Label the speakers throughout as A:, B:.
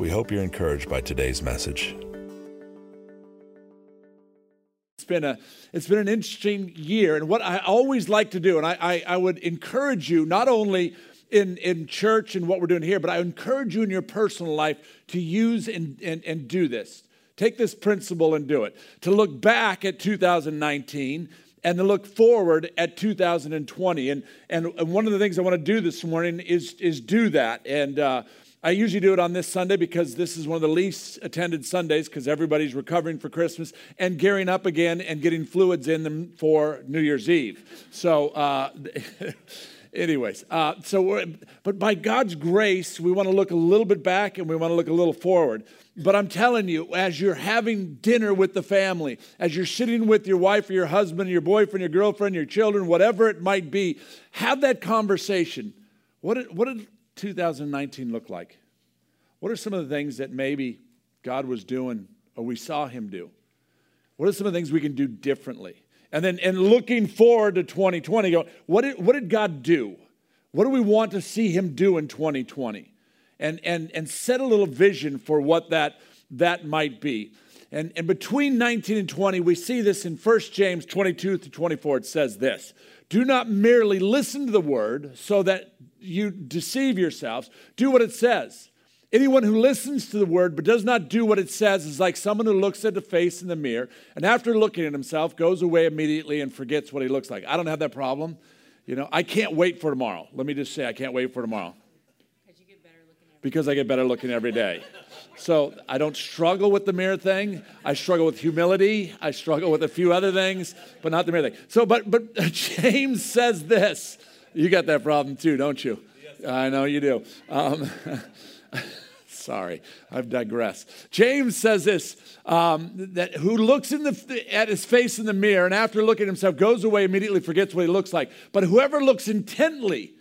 A: We hope you're encouraged by today's message.
B: It's been a it's been an interesting year, and what I always like to do, and I, I, I would encourage you not only in, in church and what we're doing here, but I encourage you in your personal life to use and, and, and do this. Take this principle and do it. To look back at 2019 and to look forward at 2020. And, and, and one of the things I want to do this morning is, is do that. And uh, I usually do it on this Sunday because this is one of the least attended Sundays because everybody's recovering for Christmas and gearing up again and getting fluids in them for New Year's Eve. So, uh, anyways, uh, so but by God's grace, we want to look a little bit back and we want to look a little forward. But I'm telling you, as you're having dinner with the family, as you're sitting with your wife or your husband, your boyfriend, your girlfriend, your children, whatever it might be, have that conversation. What did, what did 2019 look like? What are some of the things that maybe God was doing or we saw him do? What are some of the things we can do differently? And then and looking forward to 2020, go, what did, what did God do? What do we want to see him do in 2020? And, and, and set a little vision for what that, that might be. And, and between 19 and 20, we see this in 1 James 22 to 24. It says this Do not merely listen to the word so that you deceive yourselves. Do what it says. Anyone who listens to the word but does not do what it says is like someone who looks at the face in the mirror and after looking at himself goes away immediately and forgets what he looks like. I don't have that problem. You know, I can't wait for tomorrow. Let me just say, I can't wait for tomorrow. Because I get better looking every day. So I don't struggle with the mirror thing. I struggle with humility. I struggle with a few other things, but not the mirror thing. So, but but James says this. You got that problem too, don't you? Yes. I know you do. Um, sorry, I've digressed. James says this um, that who looks in the, at his face in the mirror and after looking at himself goes away immediately forgets what he looks like. But whoever looks intently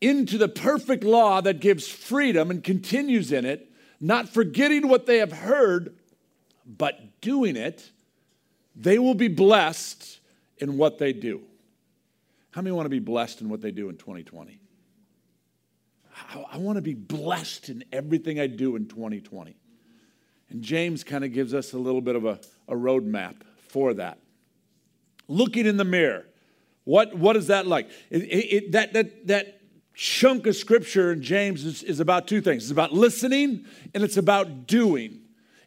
B: into the perfect law that gives freedom and continues in it, not forgetting what they have heard, but doing it, they will be blessed in what they do. How many want to be blessed in what they do in 2020? I, want to be blessed in everything I do in 2020. And James kind of gives us a little bit of a, a roadmap for that. Looking in the mirror, what, what is that like? It, it, that, that, that chunk of scripture in James is, is about two things it's about listening and it's about doing.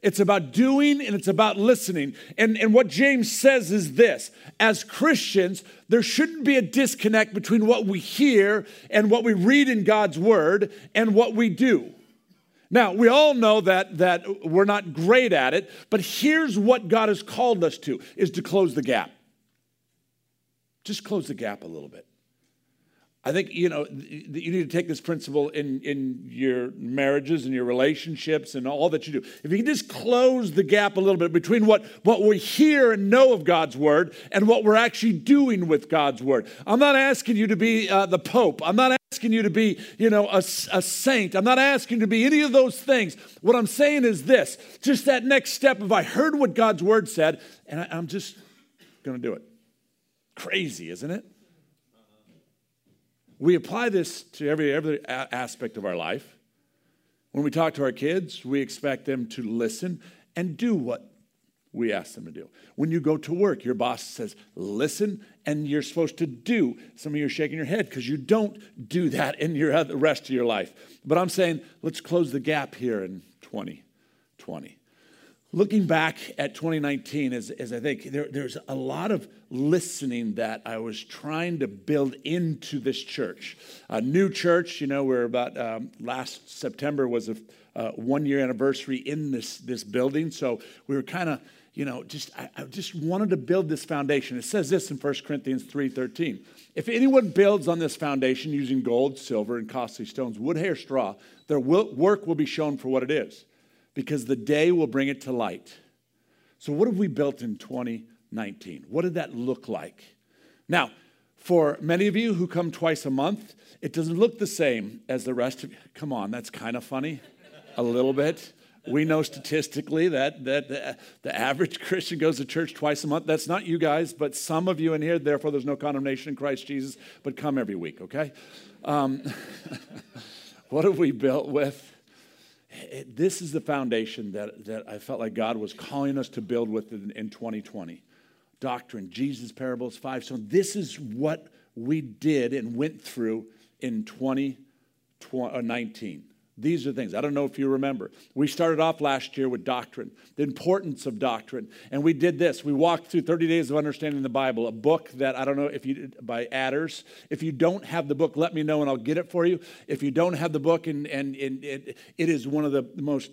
B: It's about doing and it's about listening. And, and what James says is this as Christians, there shouldn't be a disconnect between what we hear and what we read in God's word and what we do. Now, we all know that, that we're not great at it, but here's what God has called us to is to close the gap. Just close the gap a little bit. I think you know you need to take this principle in, in your marriages and your relationships and all that you do. If you can just close the gap a little bit between what, what we hear and know of God's word and what we're actually doing with God's word. I'm not asking you to be uh, the Pope. I'm not asking you to be, you know, a, a saint. I'm not asking you to be any of those things. What I'm saying is this: just that next step. If I heard what God's word said, and I, I'm just going to do it. Crazy, isn't it? We apply this to every, every aspect of our life. When we talk to our kids, we expect them to listen and do what we ask them to do. When you go to work, your boss says, listen, and you're supposed to do. Some of you are shaking your head because you don't do that in your, the rest of your life. But I'm saying, let's close the gap here in 2020 looking back at 2019 as, as i think there, there's a lot of listening that i was trying to build into this church. A new church you know we're about um, last september was a uh, one year anniversary in this, this building. So we were kind of you know just I, I, just wanted to build this foundation. It says this in 1 corinthians 3.13 if anyone builds on this foundation using gold silver and costly stones wood hair straw their work will be shown for what it is because the day will bring it to light. So, what have we built in 2019? What did that look like? Now, for many of you who come twice a month, it doesn't look the same as the rest of you. Come on, that's kind of funny, a little bit. We know statistically that, that the, the, average Christian goes to church twice a month. That's not you guys, but some of you in here, therefore, there's no condemnation in Christ Jesus, but come every week, okay? Um, what have we built with? It, this is the foundation that, that I felt like God was calling us to build with in, in 2020 doctrine, Jesus' parables, five. So, this is what we did and went through in 2019. These are things. I don't know if you remember. We started off last year with doctrine, the importance of doctrine. And we did this. We walked through 30 Days of Understanding the Bible, a book that I don't know if you, by Anders. If you don't have the book, let me know and I'll get it for you. If you don't have the book, and, and, and it, it is one of the most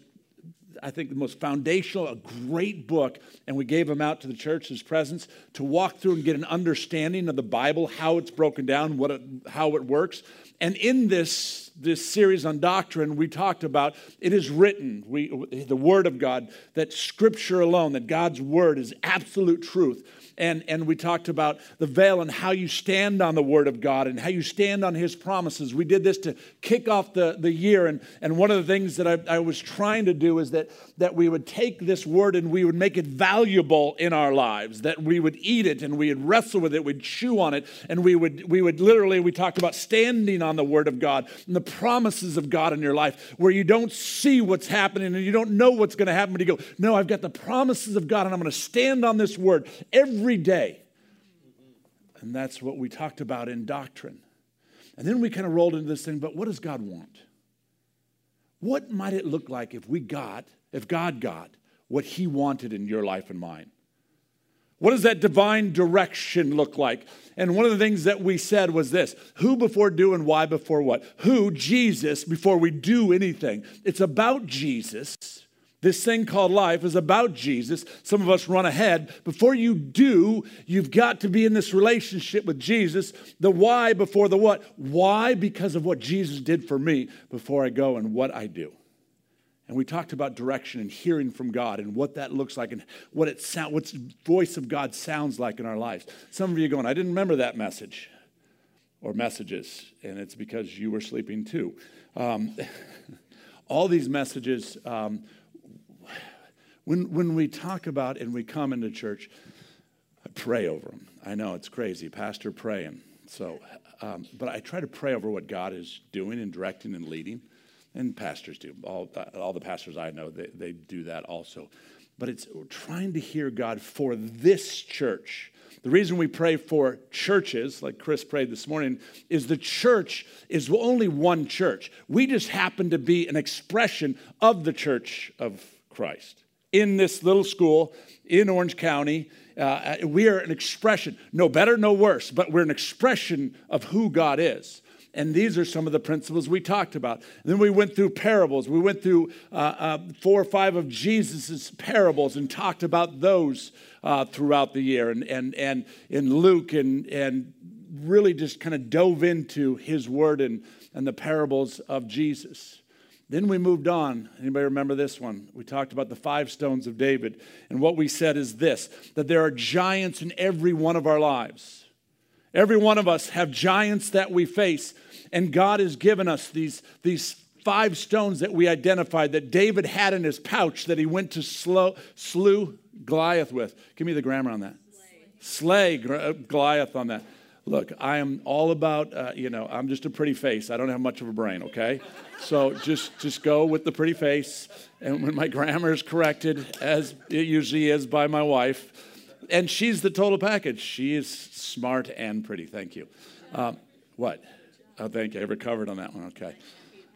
B: I think, the most foundational, a great book, and we gave them out to the church's presence to walk through and get an understanding of the Bible, how it's broken down, what it, how it works. And in this, this series on doctrine, we talked about it is written, we, the Word of God, that Scripture alone, that God's Word is absolute truth and, and we talked about the veil and how you stand on the Word of God and how you stand on His promises. We did this to kick off the, the year. And, and one of the things that I, I was trying to do is that, that we would take this Word and we would make it valuable in our lives, that we would eat it and we would wrestle with it, we'd chew on it, and we would, we would literally, we talked about standing on the Word of God and the promises of God in your life, where you don't see what's happening and you don't know what's going to happen, but you go, No, I've got the promises of God and I'm going to stand on this Word every every day. And that's what we talked about in doctrine. And then we kind of rolled into this thing, but what does God want? What might it look like if we got, if God got what He wanted in your life and mine? What does that divine direction look like? And one of the things that we said was this who before do and why before what? Who, Jesus, before we do anything. It's about Jesus. This thing called life is about Jesus. Some of us run ahead. Before you do, you've got to be in this relationship with Jesus. The why before the what. Why? Because of what Jesus did for me before I go and what I do. And we talked about direction and hearing from God and what that looks like and what it sound, what voice of God sounds like in our lives. Some of you are going, I didn't remember that message or messages, and it's because you were sleeping too. Um, all these messages. Um, when, when we talk about and we come into church, I pray over them. I know it's crazy, Pastor praying. So, um, but I try to pray over what God is doing and directing and leading. And pastors do. All, uh, all the pastors I know, they, they do that also. But it's trying to hear God for this church. The reason we pray for churches, like Chris prayed this morning, is the church is only one church. We just happen to be an expression of the church of Christ in this little school in Orange County. Uh, we are an expression, no better, no worse, but we're an expression of who God is. And these are some of the principles we talked about. And then we went through parables. We went through uh, uh, four or five of Jesus's parables and talked about those uh, throughout the year. And, and, and in Luke, and, and really just kind of dove into his word and, and the parables of Jesus. Then we moved on. Anybody remember this one? We talked about the five stones of David. And what we said is this that there are giants in every one of our lives. Every one of us have giants that we face. And God has given us these, these five stones that we identified that David had in his pouch that he went to slow, slew Goliath with. Give me the grammar on that. Slay, Slay uh, Goliath on that. Look, I am all about, uh, you know, I'm just a pretty face. I don't have much of a brain, okay? So just, just go with the pretty face. And when my grammar is corrected, as it usually is by my wife, and she's the total package. She is smart and pretty. Thank you. Um, what? Oh, thank you. I recovered on that one. Okay.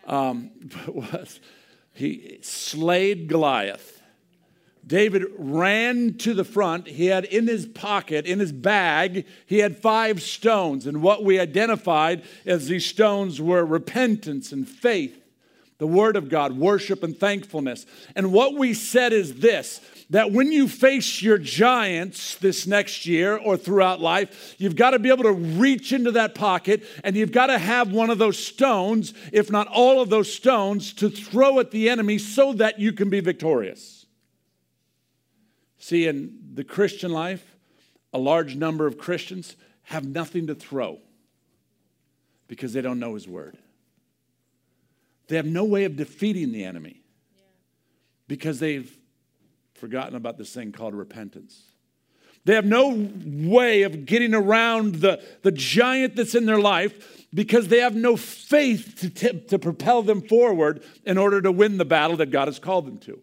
B: Um, but was he slayed Goliath David ran to the front. He had in his pocket, in his bag, he had five stones. And what we identified as these stones were repentance and faith. the Word of God, worship and thankfulness. And what we said is this that when you face your giants this next year or throughout life, you've got to be able to reach into that pocket and you've got to have one of those stones, if not all of those stones, to throw at the enemy so that you can be victorious. See, in the Christian life, a large number of Christians have nothing to throw because they don't know His Word. They have no way of defeating the enemy because they've forgotten about this thing called repentance. They have no way of getting around the, the giant that's in their life because they have no faith to, to propel them forward in order to win the battle that God has called them to.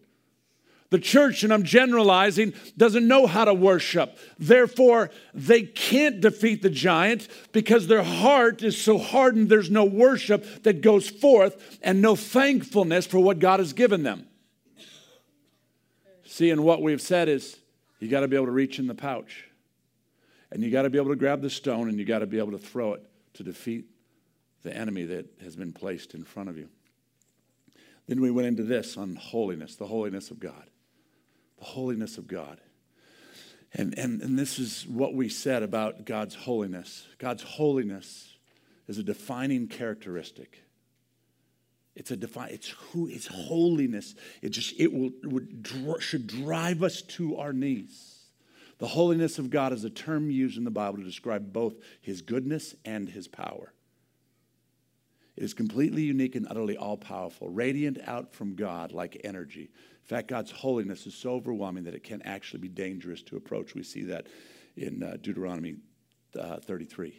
B: The church, and I'm generalizing, doesn't know how to worship. Therefore, they can't defeat the giant because their heart is so hardened, there's no worship that goes forth and no thankfulness for what God has given them. See, and what we've said is you got to be able to reach in the pouch, and you got to be able to grab the stone, and you got to be able to throw it to defeat the enemy that has been placed in front of you. Then we went into this on holiness, the holiness of God holiness of God. And, and, and this is what we said about God's holiness. God's holiness is a defining characteristic. It's a define. It's who. It's holiness. It just. It will. Would, should drive us to our knees. The holiness of God is a term used in the Bible to describe both His goodness and His power. It is completely unique and utterly all powerful, radiant out from God like energy. Fact, God's holiness is so overwhelming that it can actually be dangerous to approach. We see that in uh, Deuteronomy uh, 33.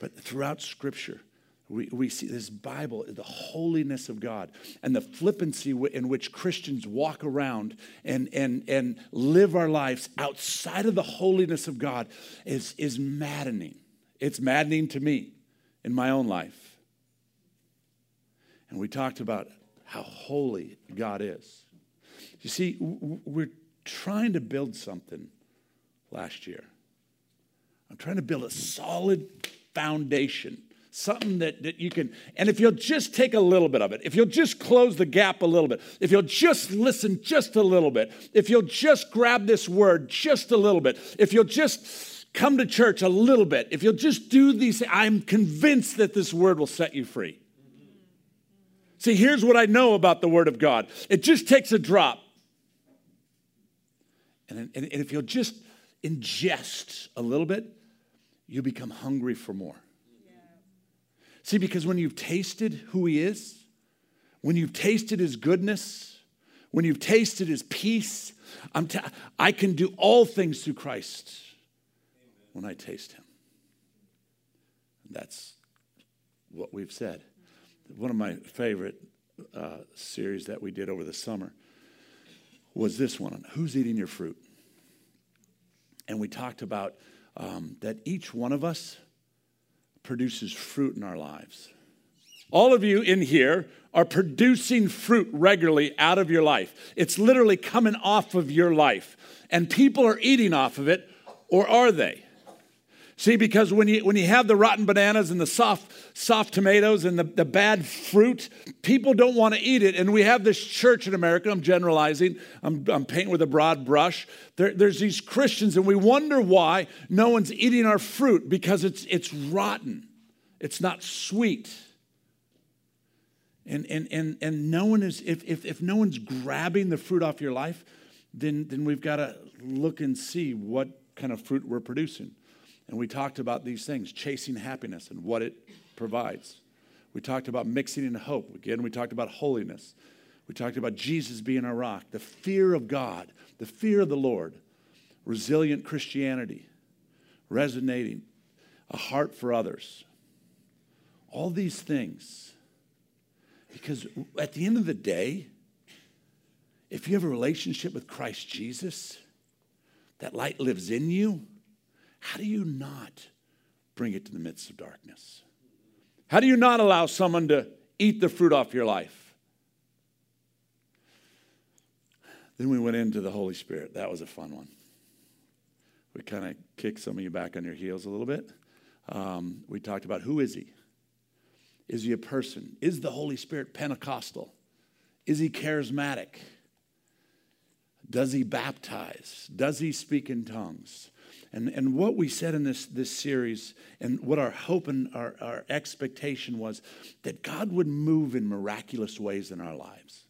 B: But throughout Scripture, we, we see this Bible, the holiness of God, and the flippancy in which Christians walk around and, and, and live our lives outside of the holiness of God is, is maddening. It's maddening to me in my own life. And we talked about how holy God is. You see, we're trying to build something last year. I'm trying to build a solid foundation, something that, that you can, and if you'll just take a little bit of it, if you'll just close the gap a little bit, if you'll just listen just a little bit, if you'll just grab this word just a little bit, if you'll just come to church a little bit, if you'll just do these, I'm convinced that this word will set you free. See, here's what I know about the Word of God it just takes a drop. And, and, and if you'll just ingest a little bit, you become hungry for more. Yeah. See, because when you've tasted who He is, when you've tasted His goodness, when you've tasted His peace, I'm t- I can do all things through Christ when I taste Him. And that's what we've said. One of my favorite uh, series that we did over the summer was this one Who's Eating Your Fruit? And we talked about um, that each one of us produces fruit in our lives. All of you in here are producing fruit regularly out of your life. It's literally coming off of your life. And people are eating off of it, or are they? See, because when you, when you have the rotten bananas and the soft, soft tomatoes and the, the bad fruit, people don't want to eat it. And we have this church in America, I'm generalizing, I'm, I'm painting with a broad brush. There, there's these Christians, and we wonder why no one's eating our fruit because it's, it's rotten, it's not sweet. And, and, and, and no one is, if, if, if no one's grabbing the fruit off your life, then, then we've got to look and see what kind of fruit we're producing. And we talked about these things chasing happiness and what it provides. We talked about mixing in hope. Again, we talked about holiness. We talked about Jesus being our rock, the fear of God, the fear of the Lord, resilient Christianity, resonating, a heart for others. All these things. Because at the end of the day, if you have a relationship with Christ Jesus, that light lives in you how do you not bring it to the midst of darkness? How do you not allow someone to eat the fruit off your life? Then we went into the Holy Spirit. That was a fun one. We kind of kicked some of you back on your heels a little bit. Um, we talked about who is he? Is he a person? Is the Holy Spirit Pentecostal? Is he charismatic? Does he baptize? Does he speak in tongues? And, and what we said in this, this series, and what our hope and our, our expectation was that God would move in miraculous ways in our lives.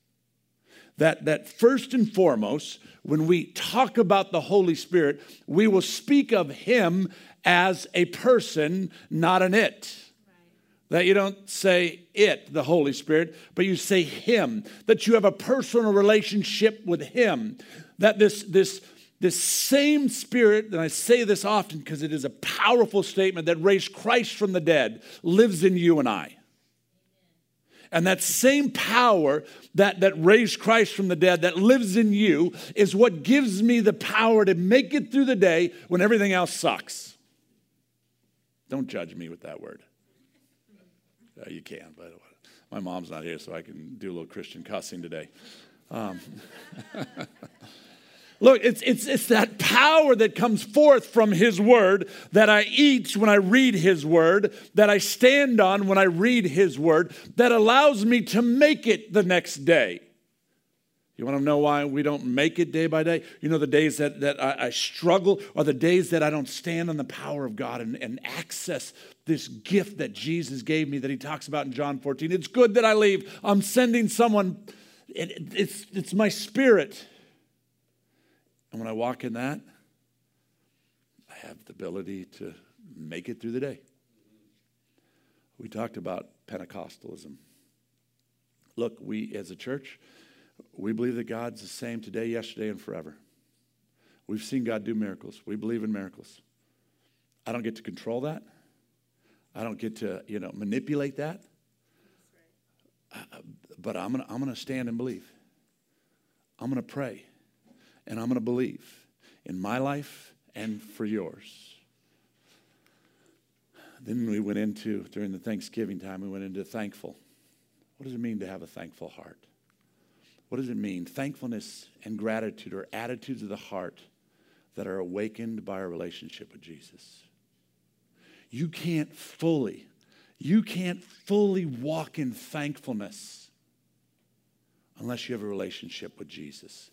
B: That, that first and foremost, when we talk about the Holy Spirit, we will speak of Him as a person, not an it. That you don't say it, the Holy Spirit, but you say Him. That you have a personal relationship with Him. That this, this, this same Spirit, and I say this often because it is a powerful statement, that raised Christ from the dead lives in you and I. And that same power that, that raised Christ from the dead that lives in you is what gives me the power to make it through the day when everything else sucks. Don't judge me with that word. Uh, you can, the way. My mom's not here, so I can do a little Christian cussing today. Um, Look, it's, it's, it's that power that comes forth from His Word that I eat when I read His Word, that I stand on when I read His Word, that allows me to make it the next day. You want to know why we don't make it day by day? You know, the days that, that I, I struggle are the days that I don't stand on the power of God and, and access this gift that Jesus gave me that he talks about in John 14. It's good that I leave. I'm sending someone, it, it's, it's my spirit. And when I walk in that, I have the ability to make it through the day. We talked about Pentecostalism. Look, we as a church, we believe that God's the same today, yesterday, and forever. We've seen God do miracles. We believe in miracles. I don't get to control that. I don't get to, you know, manipulate that. But I'm going to I'm going to stand and believe. I'm going to pray and I'm going to believe in my life and for yours. Then we went into, during the Thanksgiving time, we went into thankful. What does it mean to have a thankful heart? What does it mean? Thankfulness and gratitude are attitudes of the heart that are awakened by our relationship with Jesus. You can't fully, you can't fully walk in thankfulness unless you have a relationship with Jesus.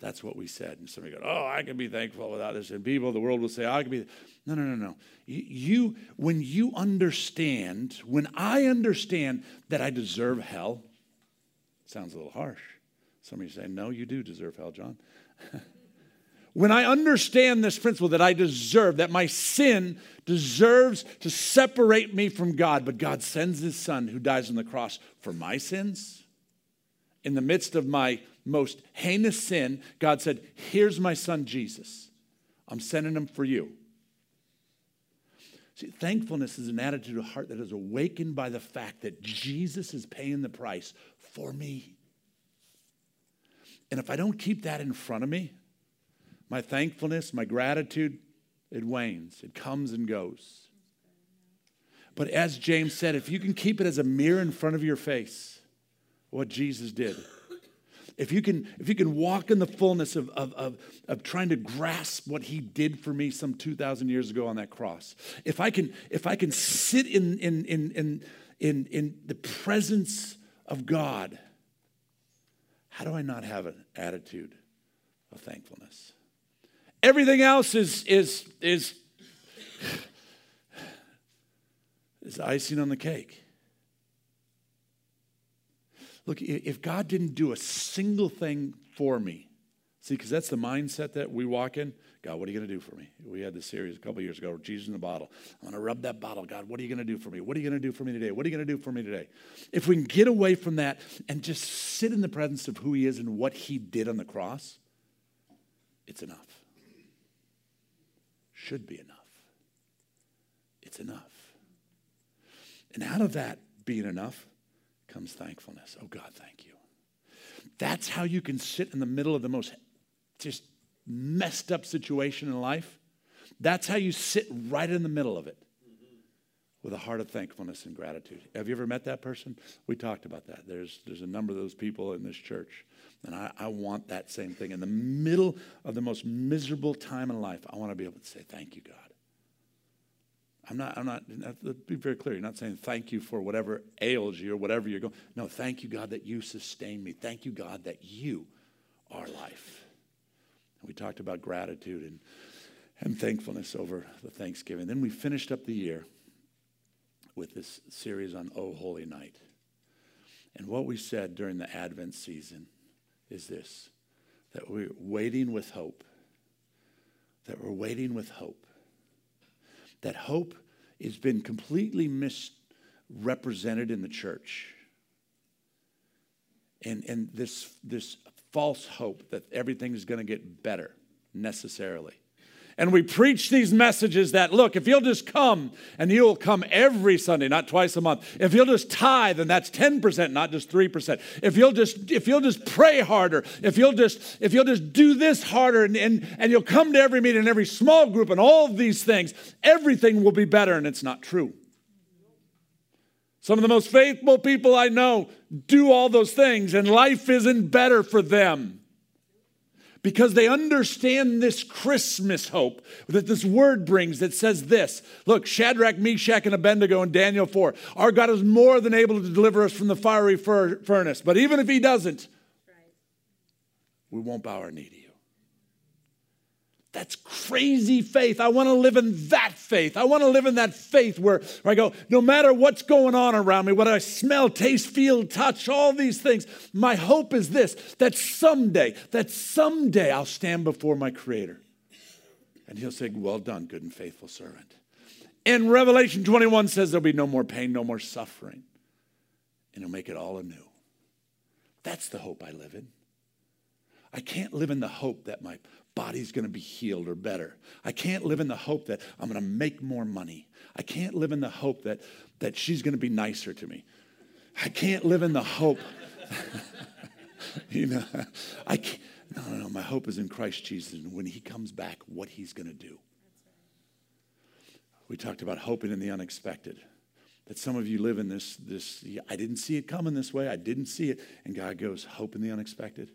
B: That's what we said. And somebody goes, oh, I can be thankful without this. And people, the world will say, I can be. No, no, no, no. You, when you understand, when I understand that I deserve hell, sounds a little harsh. Some of you say, no, you do deserve hell, John. when I understand this principle that I deserve, that my sin deserves to separate me from God, but God sends his son who dies on the cross for my sins, in the midst of my most heinous sin, God said, Here's my son Jesus. I'm sending him for you. See, thankfulness is an attitude of heart that is awakened by the fact that Jesus is paying the price for me. And if I don't keep that in front of me, my thankfulness, my gratitude, it wanes, it comes and goes. But as James said, if you can keep it as a mirror in front of your face, what Jesus did if you can, if you can walk in the fullness of, of, of, of trying to grasp what he did for me some 2,000 years ago on that cross, if I can, if I can sit in, in, in, in, in, in the presence of God, how do I not have an attitude of thankfulness? Everything else is, is, is, is icing on the cake. Look, if God didn't do a single thing for me, see, because that's the mindset that we walk in. God, what are you going to do for me? We had this series a couple years ago, Jesus in the bottle. I'm going to rub that bottle. God, what are you going to do for me? What are you going to do for me today? What are you going to do for me today? If we can get away from that and just sit in the presence of who He is and what He did on the cross, it's enough. Should be enough. It's enough. And out of that being enough, comes thankfulness. Oh, God, thank you. That's how you can sit in the middle of the most just messed up situation in life. That's how you sit right in the middle of it with a heart of thankfulness and gratitude. Have you ever met that person? We talked about that. There's, there's a number of those people in this church. And I, I want that same thing. In the middle of the most miserable time in life, I want to be able to say, Thank you, God. I'm not, I'm not, let's be very clear. You're not saying thank you for whatever ails you or whatever you're going. No, thank you, God, that you sustain me. Thank you, God, that you are life. And we talked about gratitude and, and thankfulness over the Thanksgiving. Then we finished up the year with this series on Oh Holy Night. And what we said during the Advent season is this that we're waiting with hope. That we're waiting with hope. That hope has been completely misrepresented in the church. And, and this, this false hope that everything is going to get better necessarily. And we preach these messages that, look, if you'll just come, and you'll come every Sunday, not twice a month. If you'll just tithe, and that's 10%, not just 3%. If you'll just, if you'll just pray harder, if you'll just, if you'll just do this harder, and, and, and you'll come to every meeting, and every small group, and all of these things, everything will be better, and it's not true. Some of the most faithful people I know do all those things, and life isn't better for them because they understand this Christmas hope that this word brings that says this Look, Shadrach, Meshach, and Abednego in Daniel 4. Our God is more than able to deliver us from the fiery furnace. But even if he doesn't, we won't bow our knee to you. That's crazy faith. I want to live in that faith. I want to live in that faith where, where, I go, no matter what's going on around me, what I smell, taste, feel, touch, all these things, my hope is this that someday, that someday I'll stand before my Creator. And He'll say, Well done, good and faithful servant. And Revelation 21 says there'll be no more pain, no more suffering. And He'll make it all anew. That's the hope I live in. I can't live in the hope that my body's going to be healed or better. I can't live in the hope that I'm going to make more money. I can't live in the hope that, that she's going to be nicer to me. I can't live in the hope. you know, I can't. No, no, no. My hope is in Christ Jesus and when he comes back, what he's going to do. We talked about hoping in the unexpected. That some of you live in this, this, I didn't see it coming this way. I didn't see it. And God goes, hope in the unexpected.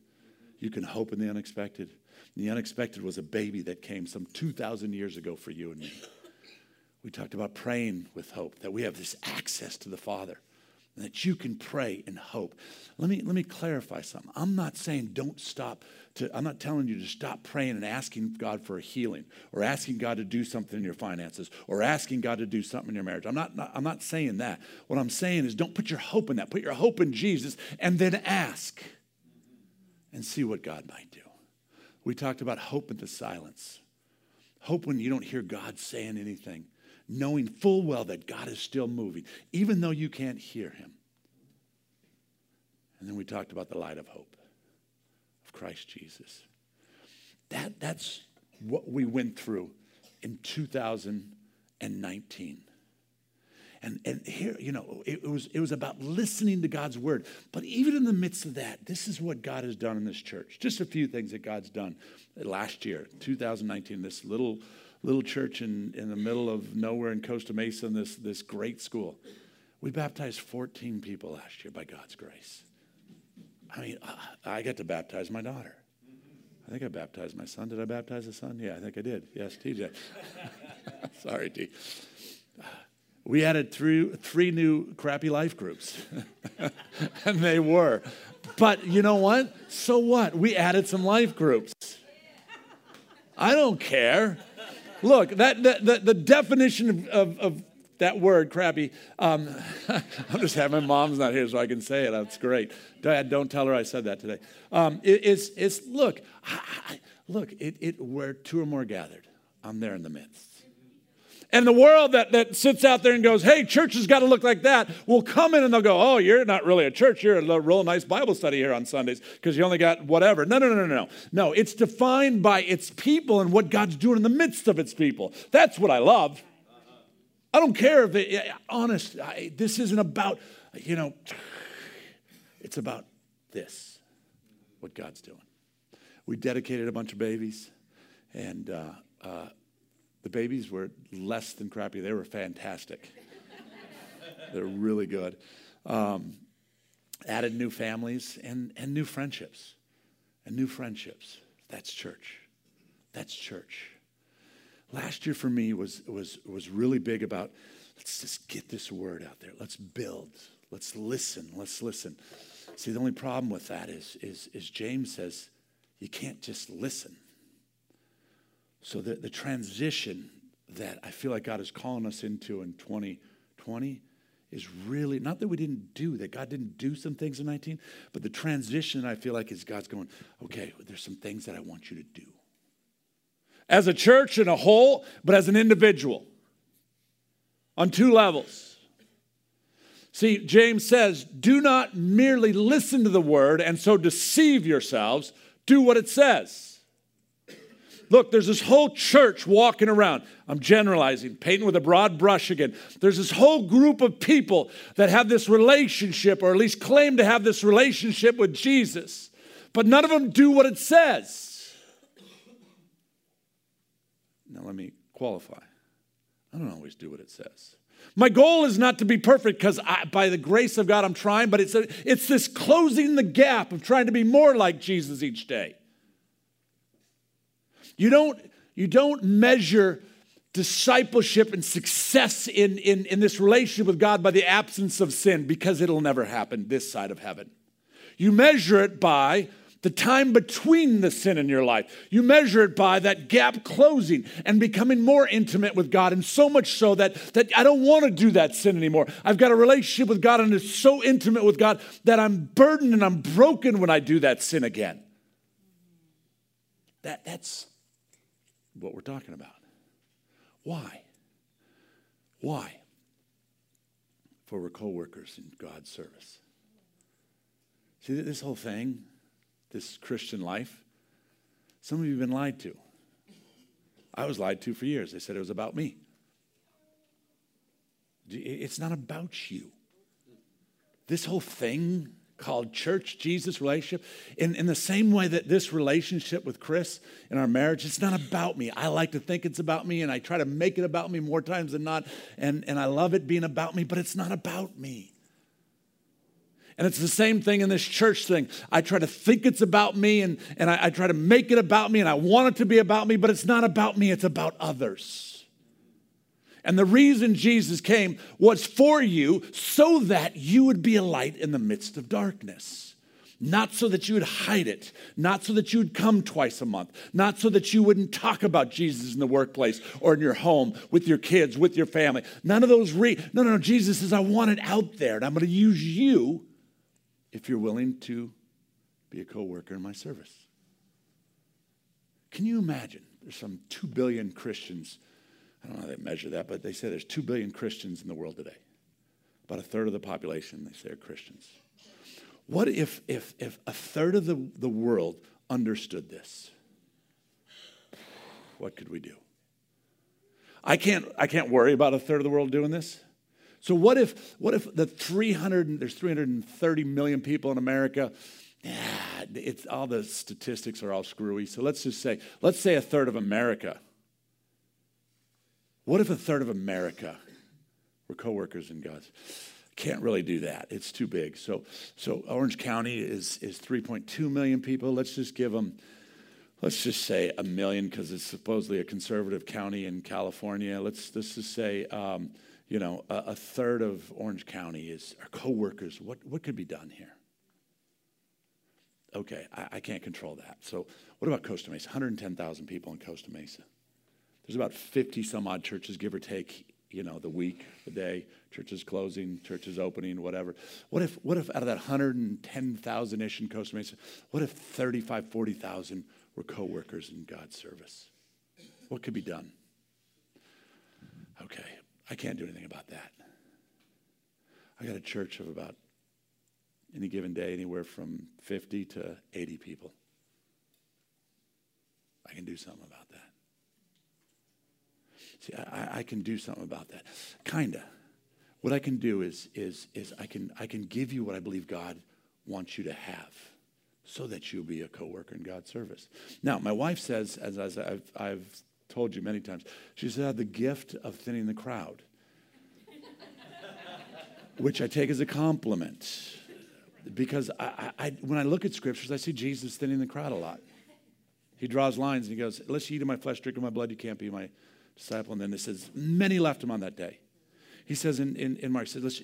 B: You can hope in the unexpected. The unexpected was a baby that came some 2,000 years ago for you and me. We talked about praying with hope, that we have this access to the Father, and that you can pray in hope. Let me, let me clarify something. I'm not saying don't stop to, I'm not telling you to stop praying and asking God for a healing or asking God to do something in your finances or asking God to do something in your marriage. I'm not, not I'm not saying that. What I'm saying is don't put your hope in that. Put your hope in Jesus and then ask and see what God might do. We talked about hope in the silence. Hope when you don't hear God saying anything, knowing full well that God is still moving, even though you can't hear him. And then we talked about the light of hope of Christ Jesus. That, that's what we went through in 2019. And, and here, you know, it, was, it was about listening to God's word. But even in the midst of that, this is what God has done in this church. Just a few things that God's done last year, 2019, this little, little church in, in the middle of nowhere in Costa Mesa, this, this great school. We baptized 14 people last year by God's grace. I mean, I got to baptize my daughter. I think I baptized my son. Did I baptize the son? Yeah, I think I did. Yes, TJ. Sorry, T we added three, three new crappy life groups. and they were. But you know what? So what? We added some life groups. I don't care. Look, that, that, that the definition of, of, of, that word, crappy, um, I'm just happy my mom's not here so I can say it. That's great. Dad, don't tell her I said that today. Um, it, it's, it's, look, I, I, look, it, it, where two or more gathered, I'm there in the midst. And the world that, that sits out there and goes, hey, church has got to look like that, will come in and they'll go, oh, you're not really a church. You're a real nice Bible study here on Sundays because you only got whatever. No, no, no, no, no. No, it's defined by its people and what God's doing in the midst of its people. That's what I love. I don't care if it, honest, I, this isn't about, you know, it's about this, what God's doing. We dedicated a bunch of babies and, uh, uh, the babies were less than crappy. They were fantastic. They're really good. Um, added new families and, and new friendships. And new friendships. That's church. That's church. last year for me was, was, was really big about let's just get this word out there. Let's build. Let's listen. Let's listen. See, the only problem with that is, is, is James says you can't just listen. So the, the transition that I feel like God is calling us into in 2020 is really not that we didn't do that God didn't do some things in 19, but the transition I feel like is God's going, okay, there's some things that I want you to do. As a church in a whole, but as an individual on two levels. See, James says, do not merely listen to the word and so deceive yourselves, do what it says. Look, there's this whole church walking around. I'm generalizing, painting with a broad brush again. There's this whole group of people that have this relationship, or at least claim to have this relationship with Jesus, but none of them do what it says. Now, let me qualify. I don't always do what it says. My goal is not to be perfect because by the grace of God I'm trying, but it's, a, it's this closing the gap of trying to be more like Jesus each day. You don't, you don't measure discipleship and success in, in, in this relationship with God by the absence of sin because it'll never happen this side of heaven. You measure it by the time between the sin in your life. You measure it by that gap closing and becoming more intimate with God. And so much so that, that I don't want to do that sin anymore. I've got a relationship with God and it's so intimate with God that I'm burdened and I'm broken when I do that sin again. That, that's, what we're talking about. Why? Why? For we're co workers in God's service. See, this whole thing, this Christian life, some of you have been lied to. I was lied to for years. They said it was about me. It's not about you. This whole thing called church Jesus relationship. In, in the same way that this relationship with Chris in our marriage, it's not about me. I like to think it's about me and I try to make it about me more times than not. And, and I love it being about me, but it's not about me. And it's the same thing in this church thing. I try to think it's about me and, and I, I try to make it about me and I want it to be about me, but it's not about me, it's about others. And the reason Jesus came was for you so that you would be a light in the midst of darkness. Not so that you would hide it, not so that you would come twice a month, not so that you wouldn't talk about Jesus in the workplace or in your home with your kids, with your family. None of those re No, no, no. Jesus says, I want it out there, and I'm going to use you if you're willing to be a co-worker in my service. Can you imagine? There's some 2 billion Christians I don't know how they measure that, but they say there's 2 billion Christians in the world today. About a third of the population, they say, are Christians. What if, if, if a third of the, the world understood this? What could we do? I can't, I can't worry about a third of the world doing this. So what if, what if the 300, there's 330 million people in America, yeah, it's, all the statistics are all screwy. So let's just say, let's say a third of America what if a third of America were coworkers in God's? Can't really do that. It's too big. So, so Orange County is, is 3.2 million people. Let's just give them, let's just say a million because it's supposedly a conservative county in California. Let's, let's just say, um, you know, a, a, third of Orange County is our coworkers. What, what could be done here? Okay, I, I can't control that. So, what about Costa Mesa? 110,000 people in Costa Mesa. There's about 50 some odd churches, give or take, you know, the week, the day, churches closing, churches opening, whatever. What if, what if out of that 110,000 ish in Costa Mesa, what if 35, 40,000 were co workers in God's service? What could be done? Okay, I can't do anything about that. I got a church of about any given day, anywhere from 50 to 80 people. I can do something about. See, I, I can do something about that. Kinda. What I can do is, is, is I, can, I can give you what I believe God wants you to have so that you'll be a co-worker in God's service. Now, my wife says, as, as I've, I've told you many times, she said, I have the gift of thinning the crowd, which I take as a compliment. Because I, I, when I look at scriptures, I see Jesus thinning the crowd a lot. He draws lines and he goes, Unless you eat of my flesh, drink of my blood, you can't be my disciple. And then it says, many left him on that day. He says in, in, in Mark, he says,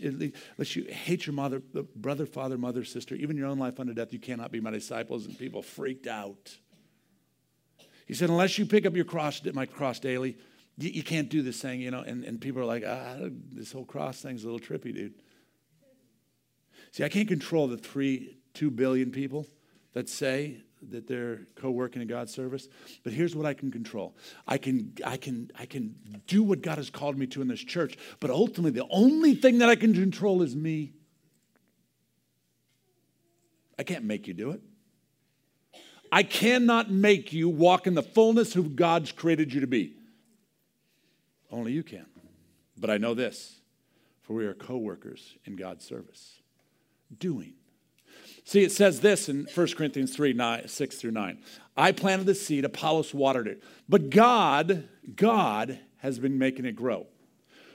B: let's you hate your mother, brother, father, mother, sister, even your own life unto death. You cannot be my disciples. And people freaked out. He said, unless you pick up your cross, my cross daily, you, you can't do this thing, you know. And, and people are like, ah, this whole cross thing's a little trippy, dude. See, I can't control the three, two billion people that say that they're co-working in God's service. But here's what I can control. I can, I can, I can do what God has called me to in this church, but ultimately the only thing that I can control is me. I can't make you do it. I cannot make you walk in the fullness of God's created you to be. Only you can. But I know this, for we are co-workers in God's service. Doing See, it says this in 1 Corinthians 3 9, 6 through 9. I planted the seed, Apollos watered it. But God, God has been making it grow.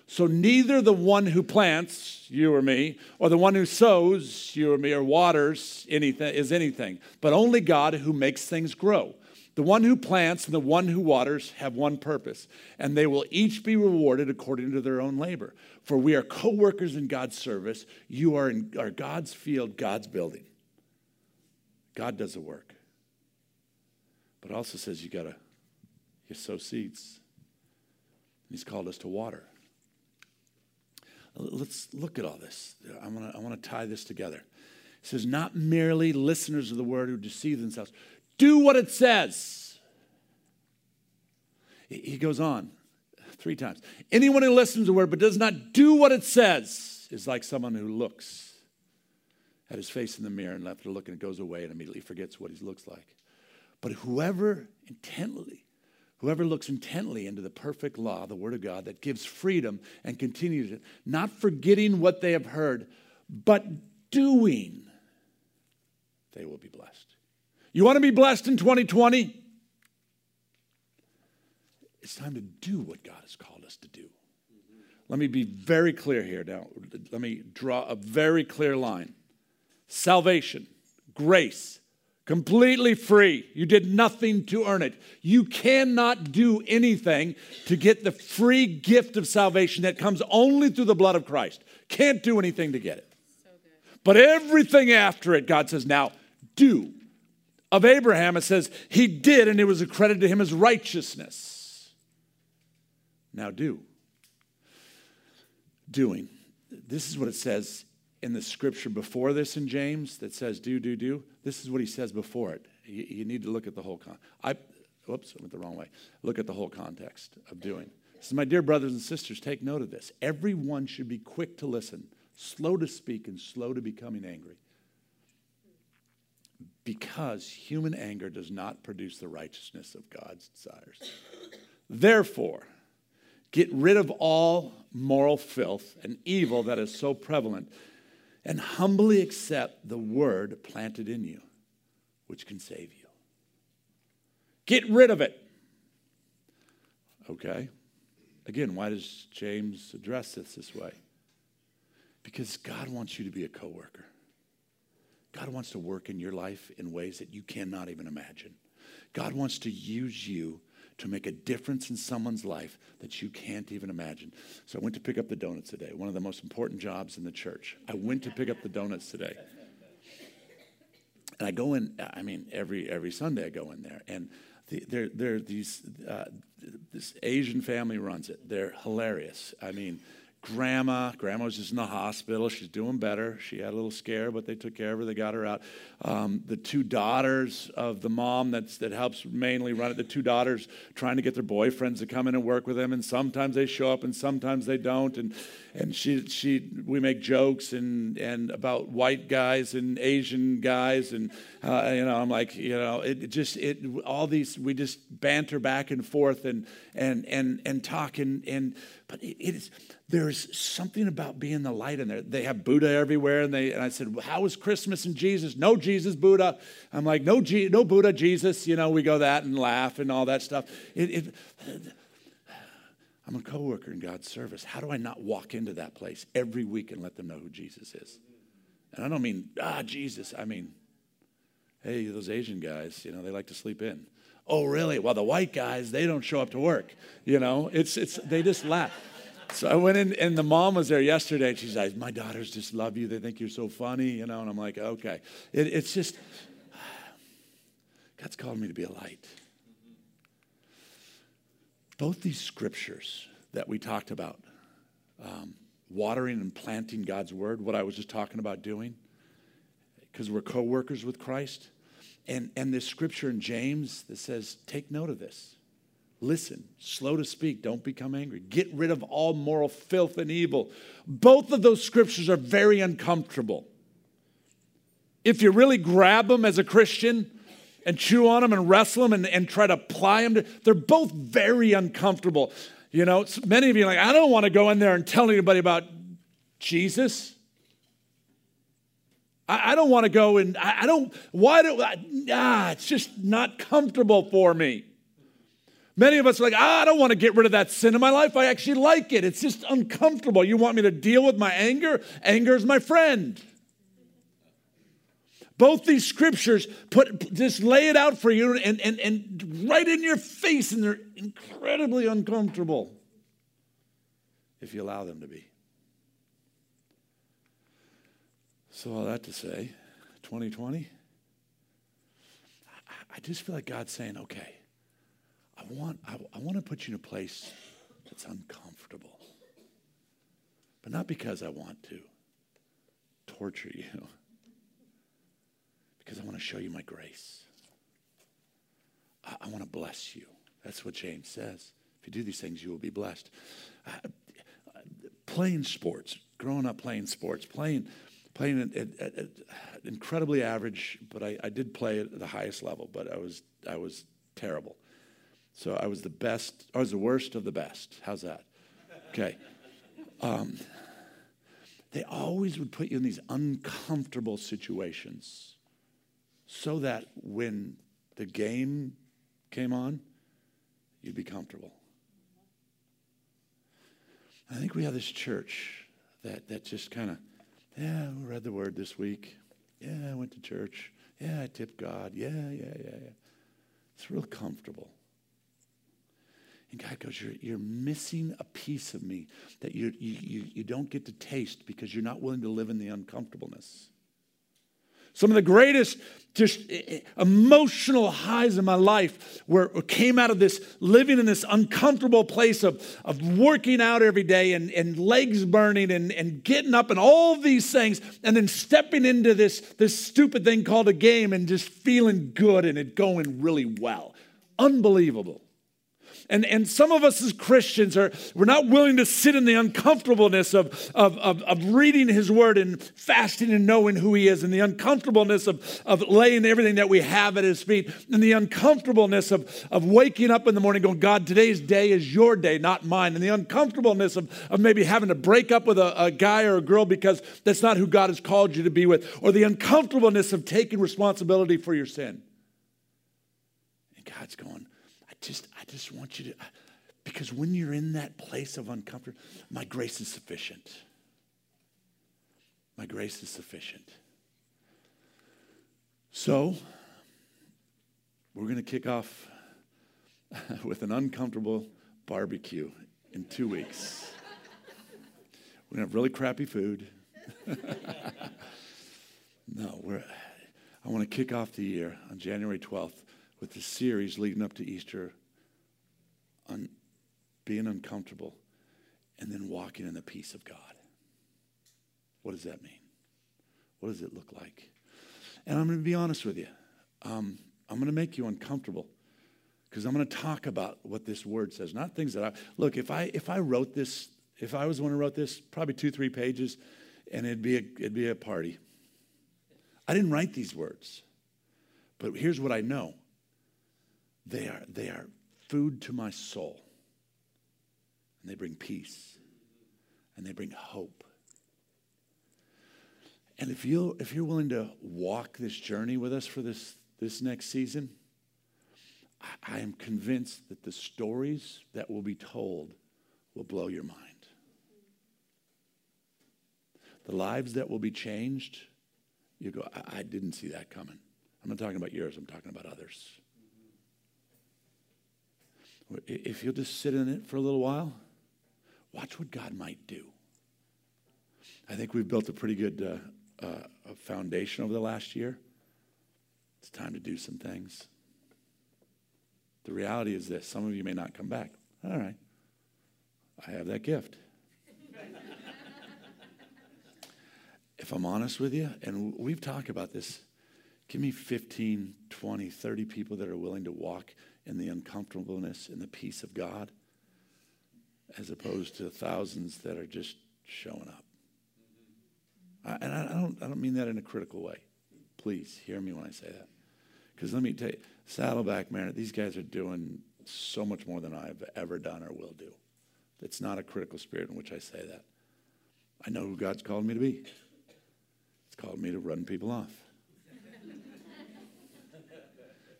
B: So neither the one who plants, you or me, or the one who sows, you or me, or waters anything is anything, but only God who makes things grow. The one who plants and the one who waters have one purpose, and they will each be rewarded according to their own labor. For we are co workers in God's service. You are in are God's field, God's building. God does the work. But also says you gotta you sow seeds. He's called us to water. Let's look at all this. I want to I want to tie this together. He says, not merely listeners of the word who deceive themselves. Do what it says. He goes on three times. Anyone who listens to the word but does not do what it says is like someone who looks at his face in the mirror and left it look, and it goes away and immediately forgets what he looks like. But whoever intently, whoever looks intently into the perfect law, the Word of God, that gives freedom and continues it, not forgetting what they have heard, but doing, they will be blessed. You want to be blessed in 2020? It's time to do what God has called us to do. Let me be very clear here now. Let me draw a very clear line salvation, grace, completely free. You did nothing to earn it. You cannot do anything to get the free gift of salvation that comes only through the blood of Christ. Can't do anything to get it. But everything after it, God says, now do. Of Abraham, it says, he did, and it was accredited to him as righteousness. Now do. Doing. This is what it says in the scripture before this in James that says do, do, do, this is what he says before it. You, you need to look at the whole con. I, whoops, I went the wrong way. Look at the whole context of doing. So, my dear brothers and sisters, take note of this. Everyone should be quick to listen, slow to speak, and slow to becoming angry. Because human anger does not produce the righteousness of God's desires. Therefore, get rid of all moral filth and evil that is so prevalent and humbly accept the word planted in you, which can save you. Get rid of it. Okay. Again, why does James address this this way? Because God wants you to be a coworker. God wants to work in your life in ways that you cannot even imagine. God wants to use you to make a difference in someone's life that you can't even imagine. So I went to pick up the donuts today, one of the most important jobs in the church. I went to pick up the donuts today. And I go in, I mean, every, every Sunday I go in there. And the, there, there these, uh, this Asian family runs it. They're hilarious. I mean, grandma. Grandma was just in the hospital. She's doing better. She had a little scare, but they took care of her. They got her out. Um, the two daughters of the mom that's, that helps mainly run it, the two daughters trying to get their boyfriends to come in and work with them. And sometimes they show up and sometimes they don't. And, and she, she, we make jokes and, and about white guys and Asian guys. And, uh, you know, I'm like, you know, it, just, it, all these, we just banter back and forth and, and, and, and talk. And, and but it, it is, there's something about being the light in there. They have Buddha everywhere, and they and I said, well, "How is Christmas and Jesus? No Jesus, Buddha." I'm like, "No, no Buddha, Jesus." You know, we go that and laugh and all that stuff. It, it, I'm a coworker in God's service. How do I not walk into that place every week and let them know who Jesus is? And I don't mean ah Jesus. I mean, hey, those Asian guys, you know, they like to sleep in. Oh, really? Well, the white guys, they don't show up to work. You know, it's, it's, they just laugh. So I went in, and the mom was there yesterday, and she's like, My daughters just love you. They think you're so funny, you know. And I'm like, Okay. It, it's just, God's called me to be a light. Both these scriptures that we talked about, um, watering and planting God's word, what I was just talking about doing, because we're co workers with Christ. And, and this scripture in James that says, take note of this. Listen, slow to speak, don't become angry. Get rid of all moral filth and evil. Both of those scriptures are very uncomfortable. If you really grab them as a Christian and chew on them and wrestle them and, and try to apply them, they're both very uncomfortable. You know, many of you are like, I don't want to go in there and tell anybody about Jesus. I, I don't want to go and I, I don't, why do, I, ah, it's just not comfortable for me. Many of us are like, ah, I don't want to get rid of that sin in my life. I actually like it. It's just uncomfortable. You want me to deal with my anger? Anger is my friend. Both these scriptures put just lay it out for you and, and, and right in your face, and they're incredibly uncomfortable if you allow them to be. So, all that to say, 2020, I just feel like God's saying, okay, I want, I, I want to put you in a place that's uncomfortable. But not because I want to torture you, because I want to show you my grace. I, I want to bless you. That's what James says. If you do these things, you will be blessed. Uh, playing sports, growing up playing sports, playing playing at, at, at incredibly average, but I, I, did play at the highest level, but I was, I was terrible. So I was the best, I was the worst of the best. How's that? Okay. Um, they always would put you in these uncomfortable situations so that when the game came on, you'd be comfortable. I think we have this church that, that just kind of yeah, we read the word this week. Yeah, I went to church. Yeah, I tipped God. Yeah, yeah, yeah, yeah. It's real comfortable. And God goes, You're, you're missing a piece of me that you, you, you don't get to taste because you're not willing to live in the uncomfortableness. Some of the greatest just eh, eh, emotional highs in my life were came out of this living in this uncomfortable place of, of working out every day and, and legs burning and, and getting up and all these things and then stepping into this, this stupid thing called a game and just feeling good and it going really well. Unbelievable. And, and some of us as Christians are, we're not willing to sit in the uncomfortableness of, of, of, of, reading his word and fasting and knowing who he is, and the uncomfortableness of, of laying everything that we have at his feet, and the uncomfortableness of, of waking up in the morning going, God, today's day is your day, not mine. And the uncomfortableness of, of maybe having to break up with a, a guy or a girl because that's not who God has called you to be with, or the uncomfortableness of taking responsibility for your sin. And God's going, I just want you to, because when you're in that place of uncomfort, my grace is sufficient. My grace is sufficient. So, we're going to kick off with an uncomfortable barbecue in two weeks. We're going to have really crappy food. no, we're, I want to kick off the year on January 12th with the series leading up to Easter on being uncomfortable and then walking in the peace of God. What does that mean? What does it look like? And I'm going to be honest with you. Um, I'm going to make you uncomfortable because I'm going to talk about what this word says, not things that I look. If I if I wrote this, if I was the one who wrote this, probably two three pages, and it'd be a, it'd be a party. I didn't write these words, but here's what I know. They are, they are food to my soul. And they bring peace. And they bring hope. And if, you if you're willing to walk this journey with us for this, this next season, I, I am convinced that the stories that will be told will blow your mind. The lives that will be changed, you go, I, I didn't see that coming. I'm not talking about yours, I'm talking about others. If you'll just sit in it for a little while, watch what God might do. I think we've built a pretty good uh, uh, foundation over the last year. It's time to do some things. The reality is this some of you may not come back. All right. I have that gift. if I'm honest with you, and we've talked about this, give me 15, 20, 30 people that are willing to walk in the uncomfortableness and the peace of God as opposed to thousands that are just showing up. I, and I don't, I don't mean that in a critical way. Please hear me when I say that. Because let me tell you, Saddleback Mariners, these guys are doing so much more than I've ever done or will do. It's not a critical spirit in which I say that. I know who God's called me to be. He's called me to run people off.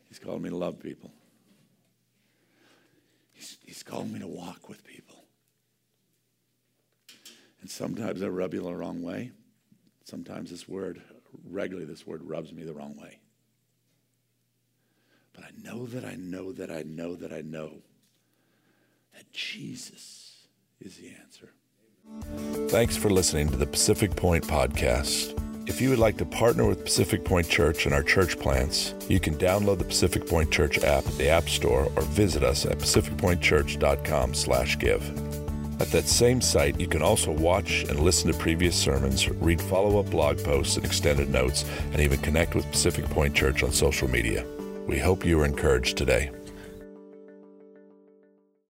B: He's called me to love people. He's, he's called me to walk with people. And sometimes I rub you the wrong way. Sometimes this word, regularly, this word rubs me the wrong way. But I know that I know that I know that I know that Jesus is the answer.
A: Thanks for listening to the Pacific Point Podcast. If you would like to partner with Pacific Point Church and our church plants, you can download the Pacific Point Church app at the App Store or visit us at pacificpointchurch.com/give. At that same site, you can also watch and listen to previous sermons, read follow-up blog posts and extended notes, and even connect with Pacific Point Church on social media. We hope you are encouraged today.